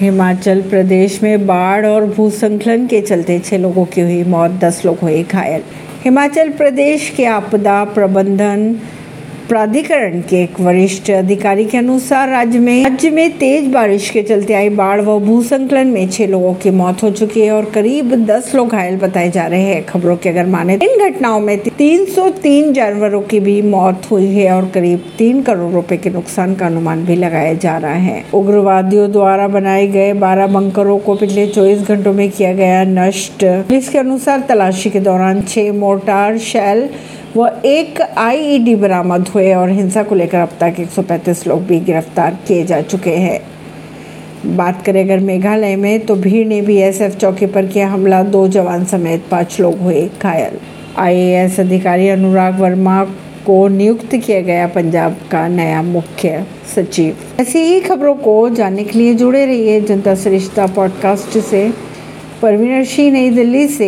हिमाचल प्रदेश में बाढ़ और भूस्खलन के चलते छः लोगों की हुई मौत, दस लोग हुए घायल। हिमाचल प्रदेश के आपदा प्रबंधन प्राधिकरण के एक वरिष्ठ अधिकारी के अनुसार, राज्य में राज्य में तेज बारिश के चलते आई बाढ़ व भूस्खलन में छह लोगों की मौत हो चुकी है और करीब दस लोग घायल बताए जा रहे हैं। खबरों के अगर माने इन घटनाओं में 303 जानवरों की भी मौत हुई है और करीब तीन करोड़ रुपए के नुकसान का अनुमान भी लगाया जा रहा है। उग्रवादियों द्वारा बनाए गए बारह बंकरों को पिछले चौबीस घंटों में किया गया नष्ट। पुलिस के अनुसार, तलाशी के दौरान छह मोर्टार शेल व एक आईईडी बरामद हुए और हिंसा को लेकर अब तक 135 लोग भी गिरफ़्तार किए जा चुके हैं। बात करें अगर मेघालय में तो भीड़ ने भी एसएफ चौकी पर किया हमला। दो जवान समेत पाँच लोग हुए घायल। आईएएस अधिकारी अनुराग वर्मा को नियुक्त किया गया पंजाब का नया मुख्य सचिव। ऐसी ही खबरों को जानने के लिए जुड़े रहिए जनता सरिश्ता पॉडकास्ट से। परवीन सिंह नई दिल्ली से।